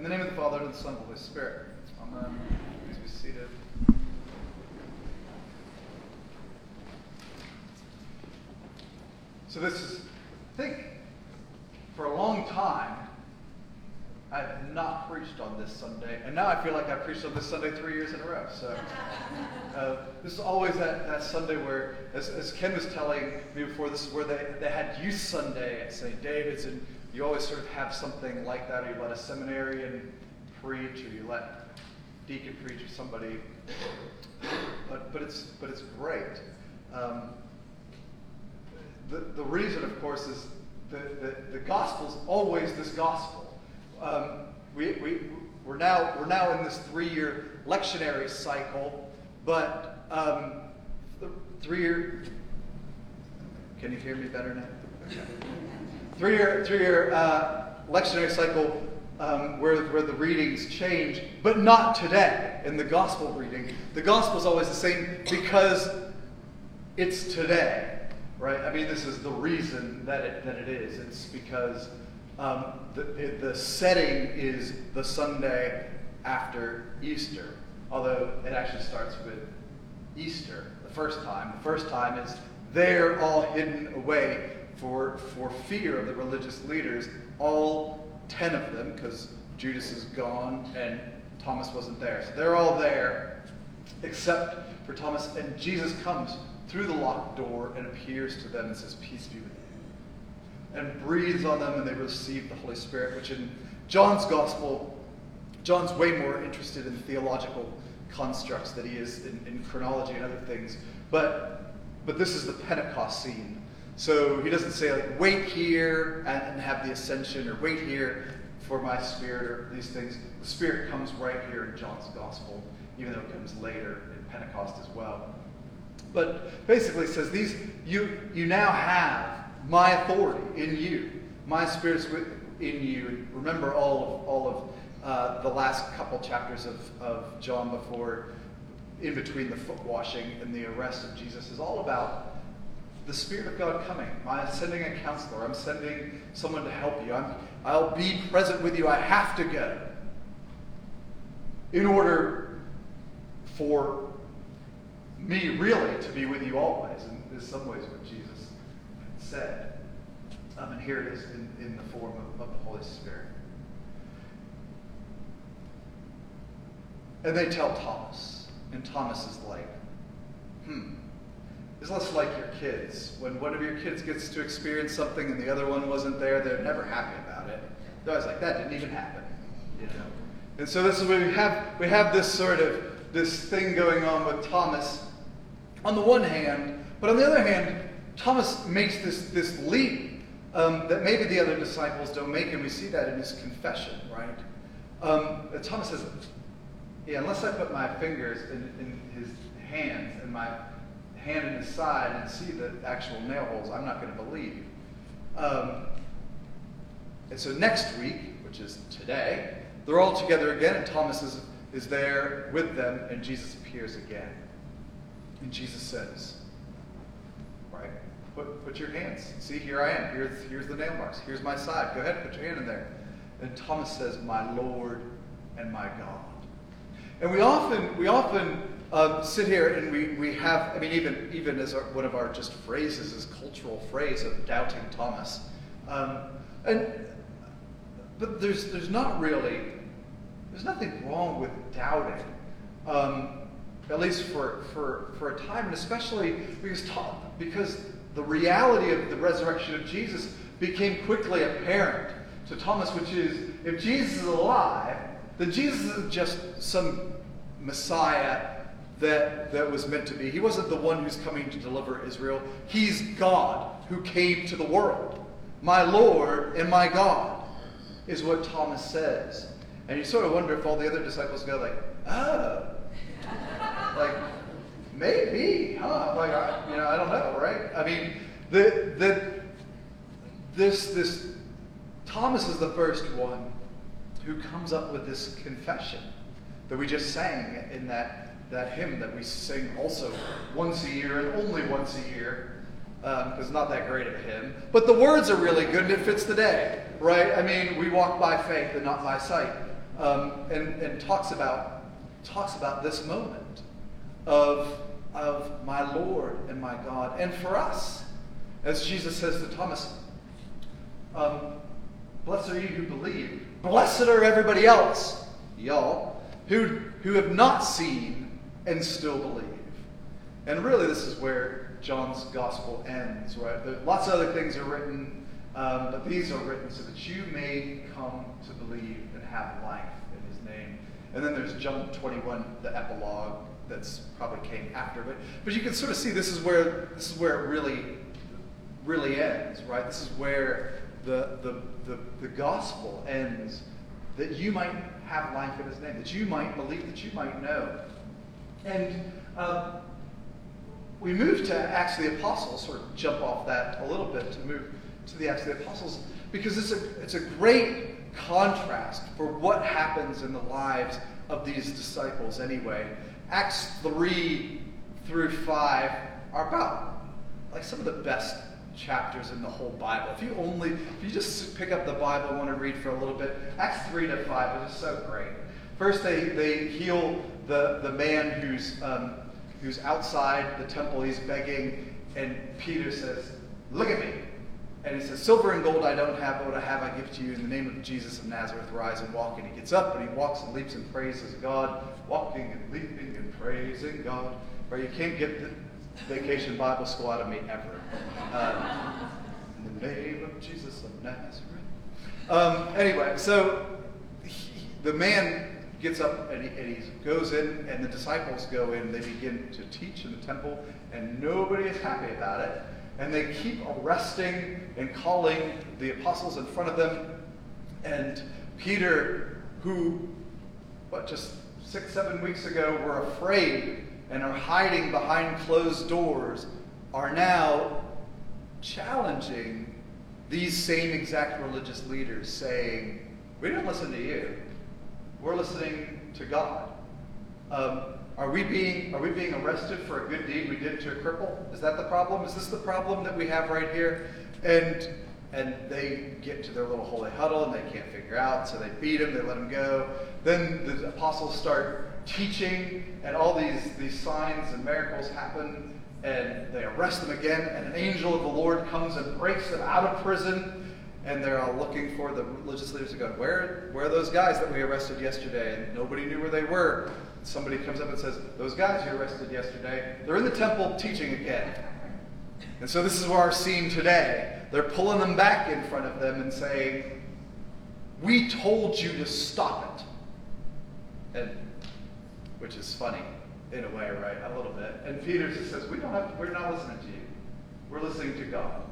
In the name of the Father, and the Son, and the Holy Spirit. Amen. Please be seated. So this is, I think, for a long time, I have not preached on this Sunday, and now I feel like I preached on this Sunday three years in a row. So uh, this is always that, that Sunday where, as, as Ken was telling me before, this is where they, they had Youth Sunday at St. David's, and you always sort of have something like that, or you let a seminarian preach, or you let deacon preach, or somebody. But but it's but it's great. Um, the the reason, of course, is the the, the gospel's always this gospel. Um, we we we're now we're now in this three-year lectionary cycle, but um, three-year. Can you hear me better now? Okay three-year, three-year uh, lectionary cycle um, where, where the readings change, but not today in the gospel reading. The gospel is always the same because it's today, right? I mean, this is the reason that it, that it is. It's because um, the, the setting is the Sunday after Easter, although it actually starts with Easter the first time. The first time is they're all hidden away for, for fear of the religious leaders, all 10 of them, because Judas is gone and Thomas wasn't there. So they're all there except for Thomas. And Jesus comes through the locked door and appears to them and says, Peace be with you. And breathes on them and they receive the Holy Spirit, which in John's gospel, John's way more interested in theological constructs than he is in, in chronology and other things. But, but this is the Pentecost scene so he doesn't say, like, wait here and, have the ascension, or wait here for my spirit, or these things. The spirit comes right here in John's gospel, even though it comes later in Pentecost as well. But basically says these you you now have my authority in you. My spirit's in you. remember all of all of uh, the last couple chapters of, of John before in between the foot washing and the arrest of Jesus is all about the Spirit of God coming. I'm sending a counselor. I'm sending someone to help you. I'm, I'll be present with you. I have to go in order for me really to be with you always. And in some ways what Jesus said. Um, and here it is in, in the form of, of the Holy Spirit. And they tell Thomas. And Thomas is like, hmm, is less like your kids. When one of your kids gets to experience something and the other one wasn't there, they're never happy about it. They're always like, that didn't even happen. You know? And so this is where we have we have this sort of this thing going on with Thomas on the one hand, but on the other hand, Thomas makes this this leap um, that maybe the other disciples don't make, and we see that in his confession, right? Um, Thomas says, "Yeah, unless I put my fingers in, in his hands and my hand in his side and see the actual nail holes, I'm not going to believe. Um, and so next week, which is today, they're all together again, and Thomas is, is there with them, and Jesus appears again. And Jesus says, right, put, put your hands. See, here I am. Here's, here's the nail marks. Here's my side. Go ahead, put your hand in there. And Thomas says, my Lord and my God. And we often, we often um, sit here and we, we have, I mean, even, even as our, one of our just phrases is cultural phrase of doubting Thomas. Um, and, but there's, there's not really, there's nothing wrong with doubting. Um, at least for, for, for a time, and especially because, because the reality of the resurrection of Jesus became quickly apparent to Thomas, which is if Jesus is alive, then Jesus isn't just some Messiah that, that was meant to be. He wasn't the one who's coming to deliver Israel. He's God who came to the world. My Lord and my God is what Thomas says. And you sort of wonder if all the other disciples go like, oh, like maybe, huh? Like I, you know, I don't know, right? I mean, the the this this Thomas is the first one who comes up with this confession that we just sang in that that hymn that we sing also once a year and only once a year um, it's not that great of a hymn. But the words are really good and it fits the day, right? I mean, we walk by faith and not by sight. um, and, and talks about talks about this moment of, of my Lord and my God. And for us, as Jesus says to Thomas, um, blessed are you who believe. Blessed are everybody else, y'all, who, who have not seen and still believe. And really, this is where John's gospel ends, right? There, lots of other things are written, um, but these are written so that you may come to believe and have life in his name. And then there's John 21, the epilogue that's probably came after. But, but you can sort of see this is where this is where it really, really ends, right? This is where the, the, the, the gospel ends that you might have life in his name, that you might believe, that you might know. And um, we move to Acts of the Apostles, sort of jump off that a little bit to move to the Acts of the Apostles, because it's a, it's a great contrast for what happens in the lives of these disciples anyway. Acts 3 through 5 are about like some of the best chapters in the whole Bible. If you only, if you just pick up the Bible and want to read for a little bit, Acts 3 to 5 is just so great. First, they, they heal the, the man who's, um, who's outside the temple. He's begging, and Peter says, Look at me. And he says, Silver and gold I don't have, but what I have I give to you. In the name of Jesus of Nazareth, rise and walk. And he gets up and he walks and leaps and praises God, walking and leaping and praising God. Where you can't get the vacation Bible school out of me ever. Uh, in the name of Jesus of Nazareth. Um, anyway, so he, the man gets up and he, and he goes in, and the disciples go in. They begin to teach in the temple, and nobody is happy about it. And they keep arresting and calling the apostles in front of them. And Peter, who, what, just six, seven weeks ago were afraid and are hiding behind closed doors, are now challenging these same exact religious leaders, saying, We don't listen to you. We're listening to God. Um, are we being are we being arrested for a good deed we did to a cripple? Is that the problem? Is this the problem that we have right here? And and they get to their little holy huddle and they can't figure out, so they beat him, they let him go. Then the apostles start teaching, and all these, these signs and miracles happen, and they arrest them again, and an angel of the Lord comes and breaks them out of prison, and they're all looking for the religious leaders to go, where, where are those guys that we arrested yesterday? And nobody knew where they were. Somebody comes up and says, Those guys you arrested yesterday, they're in the temple teaching again. And so this is where our scene today. They're pulling them back in front of them and saying, We told you to stop it. And which is funny in a way, right? A little bit. And Peter just says, We don't have to, we're not listening to you. We're listening to God.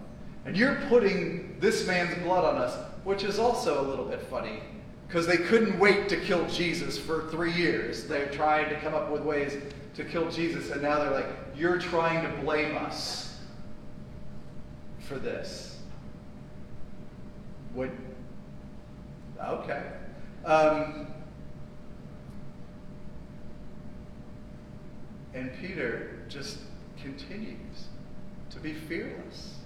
And you're putting this man's blood on us, which is also a little bit funny because they couldn't wait to kill Jesus for three years. They're trying to come up with ways to kill Jesus, and now they're like, You're trying to blame us for this. What? Okay. Um, and Peter just continues to be fearless,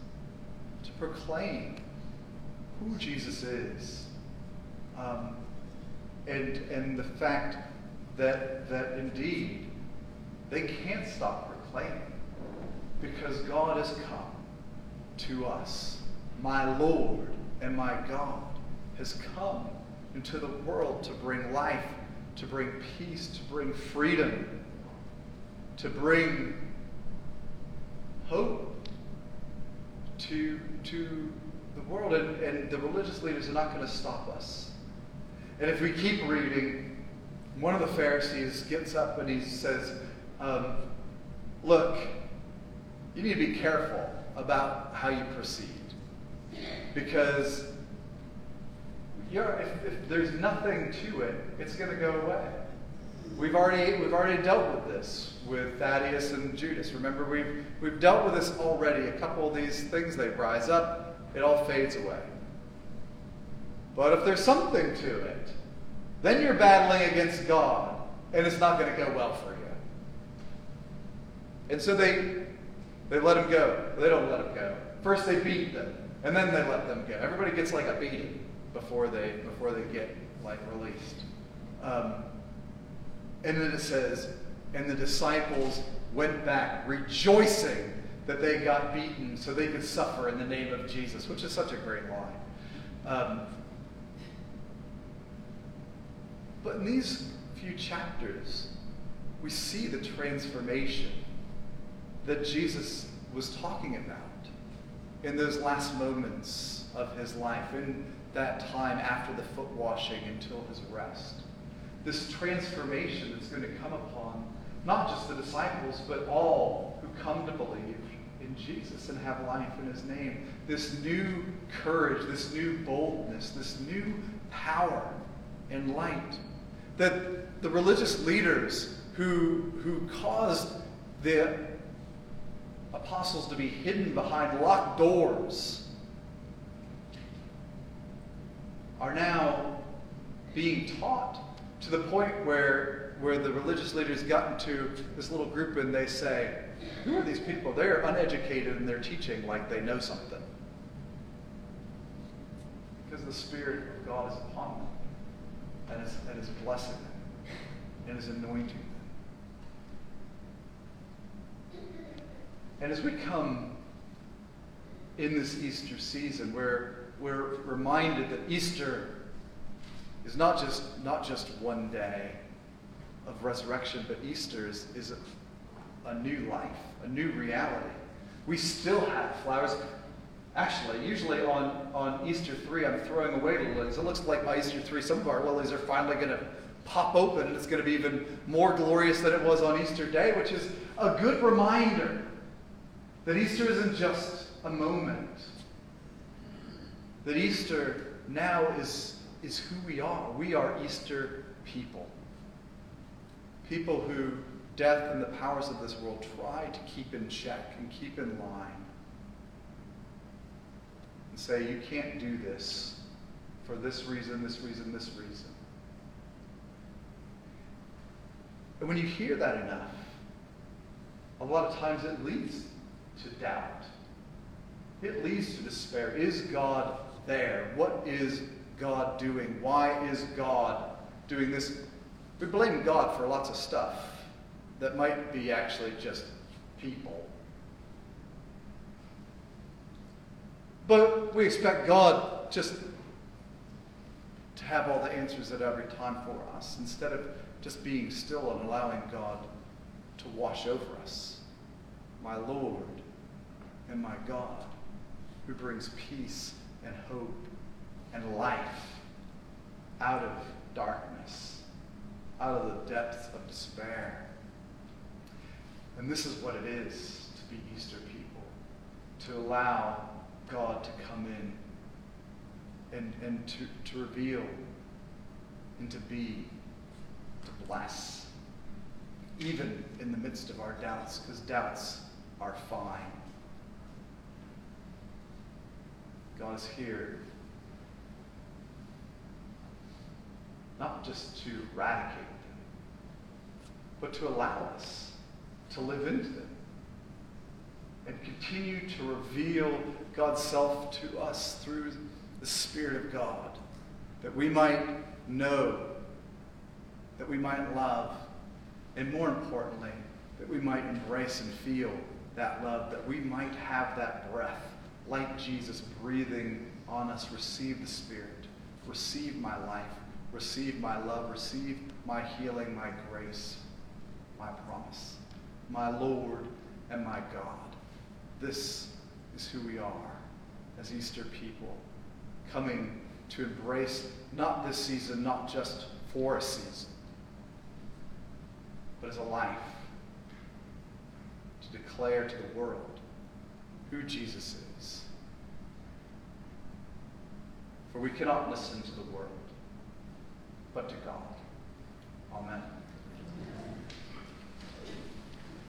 proclaim who Jesus is um, and, and the fact that, that indeed they can't stop proclaiming because God has come to us. My Lord and my God has come into the world to bring life, to bring peace, to bring freedom, to bring hope to, to the world. And, and the religious leaders are not going to stop us. And if we keep reading, one of the Pharisees gets up and he says, um, Look, you need to be careful about how you proceed. Because if, if there's nothing to it, it's going to go away. We've already, we've already dealt with this with Thaddeus and Judas. Remember, we've, we've dealt with this already. A couple of these things, they rise up, it all fades away. But if there's something to it, then you're battling against God, and it's not going to go well for you. And so they they let him go. They don't let him go. First they beat them, and then they let them go. Everybody gets like a beating before they before they get like released. Um, and then it says, and the disciples went back rejoicing that they got beaten so they could suffer in the name of Jesus, which is such a great line. Um, but in these few chapters, we see the transformation that Jesus was talking about in those last moments of his life, in that time after the foot washing until his arrest. This transformation that's going to come upon not just the disciples, but all who come to believe in Jesus and have life in his name. This new courage, this new boldness, this new power and light that the religious leaders who, who caused the apostles to be hidden behind locked doors are now being taught to the point where, where the religious leaders got into this little group and they say, Who are these people? They're uneducated and they're teaching like they know something. Because the Spirit of God is upon them and is, and is blessing them and is anointing them. And as we come in this Easter season, we're, we're reminded that Easter is not just, not just one day of resurrection, but Easter is, is a, a new life, a new reality. We still have flowers. Actually, usually on, on Easter 3, I'm throwing away lilies. It looks like by Easter 3, some of our lilies are finally going to pop open and it's going to be even more glorious than it was on Easter Day, which is a good reminder that Easter isn't just a moment. That Easter now is, is who we are. We are Easter people. People who death and the powers of this world try to keep in check and keep in line and say, you can't do this for this reason, this reason, this reason. And when you hear that enough, a lot of times it leads to doubt. It leads to despair. Is God there? What is God doing? Why is God doing this? We blame God for lots of stuff that might be actually just people. But we expect God just to have all the answers at every time for us instead of just being still and allowing God to wash over us. My Lord and my God, who brings peace and hope and life out of darkness, out of the depths of despair. And this is what it is to be Easter people, to allow God to come in and, and to, to reveal and to be, to bless, even in the midst of our doubts, because doubts are fine. God is here not just to eradicate them, but to allow us to live into them and continue to reveal God's self to us through the Spirit of God, that we might know, that we might love, and more importantly, that we might embrace and feel that love, that we might have that breath like Jesus breathing on us. Receive the Spirit. Receive my life. Receive my love. Receive my healing, my grace, my promise. My Lord and my God. This is who we are as Easter people, coming to embrace not this season, not just for a season, but as a life to declare to the world who Jesus is. For we cannot listen to the world, but to God. Amen.